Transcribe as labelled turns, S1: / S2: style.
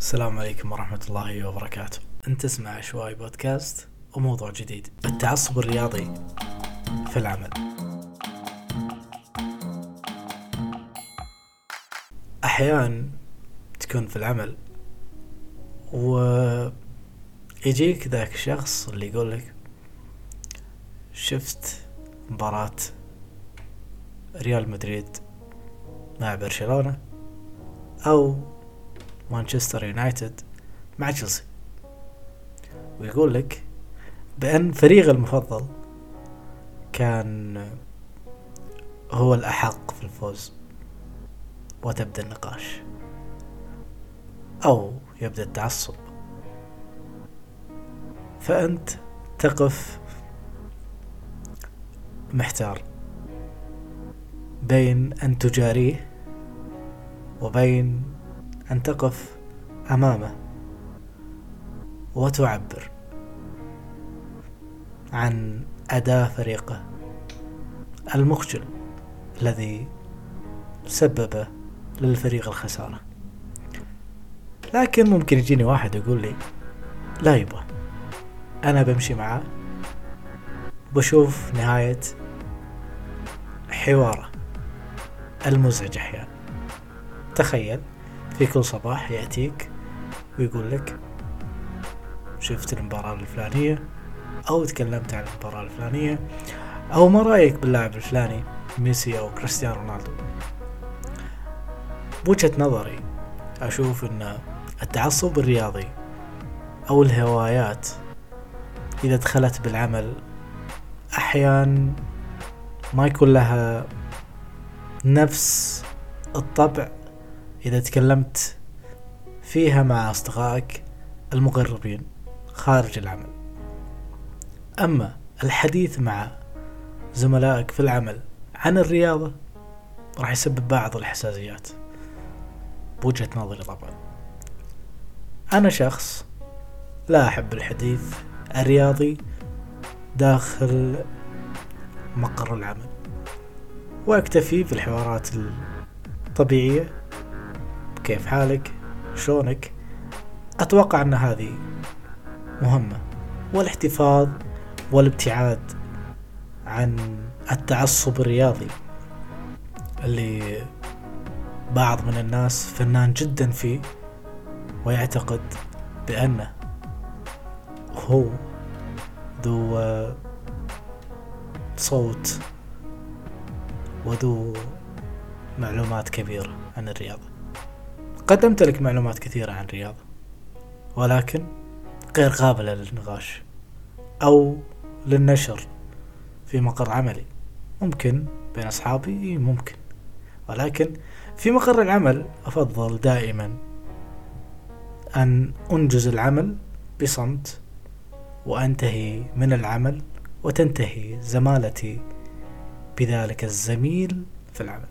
S1: السلام عليكم ورحمة الله وبركاته. أنت تسمع عشوائي بودكاست وموضوع جديد التعصب الرياضي في العمل. أحيان تكون في العمل ويجيك ذاك الشخص اللي يقول لك شفت مباراة ريال مدريد مع برشلونة؟ أو مانشستر يونايتد مع تشيلسي. ويقول لك بأن فريقه المفضل كان هو الأحق في الفوز. وتبدأ النقاش. أو يبدأ التعصب. فأنت تقف محتار بين أن تجاريه وبين أن تقف أمامه وتعبر عن أداء فريقه المخجل الذي سبب للفريق الخسارة. لكن ممكن يجيني واحد يقول لي لا يبا أنا بمشي معاه وبشوف نهاية حواره المزعج أحيانا. تخيل في كل صباح يأتيك ويقول لك شفت المباراة الفلانية؟ أو تكلمت عن المباراة الفلانية؟ أو ما رأيك باللاعب الفلاني ميسي أو كريستيانو رونالدو؟ بوجهة نظري أشوف أن التعصب الرياضي أو الهوايات إذا دخلت بالعمل أحيان ما يكون لها نفس الطبع إذا تكلمت فيها مع أصدقائك المقربين خارج العمل. أما الحديث مع زملائك في العمل عن الرياضة راح يسبب بعض الحساسيات بوجهة نظري طبعا. أنا شخص لا أحب الحديث الرياضي داخل مقر العمل وأكتفي بالحوارات الطبيعية كيف حالك؟ شلونك؟ أتوقع أن هذه مهمة. والاحتفاظ والابتعاد عن التعصب الرياضي اللي بعض من الناس فنان جدا فيه ويعتقد بأنه هو ذو صوت وذو معلومات كبيرة عن الرياضة. قد أمتلك معلومات كثيرة عن الرياضة ولكن غير قابلة للنقاش أو للنشر في مقر عملي. ممكن بين أصحابي؟ ممكن. ولكن في مقر العمل أفضل دائما أن أنجز العمل بصمت وأنتهي من العمل وتنتهي زمالتي بذلك الزميل في العمل.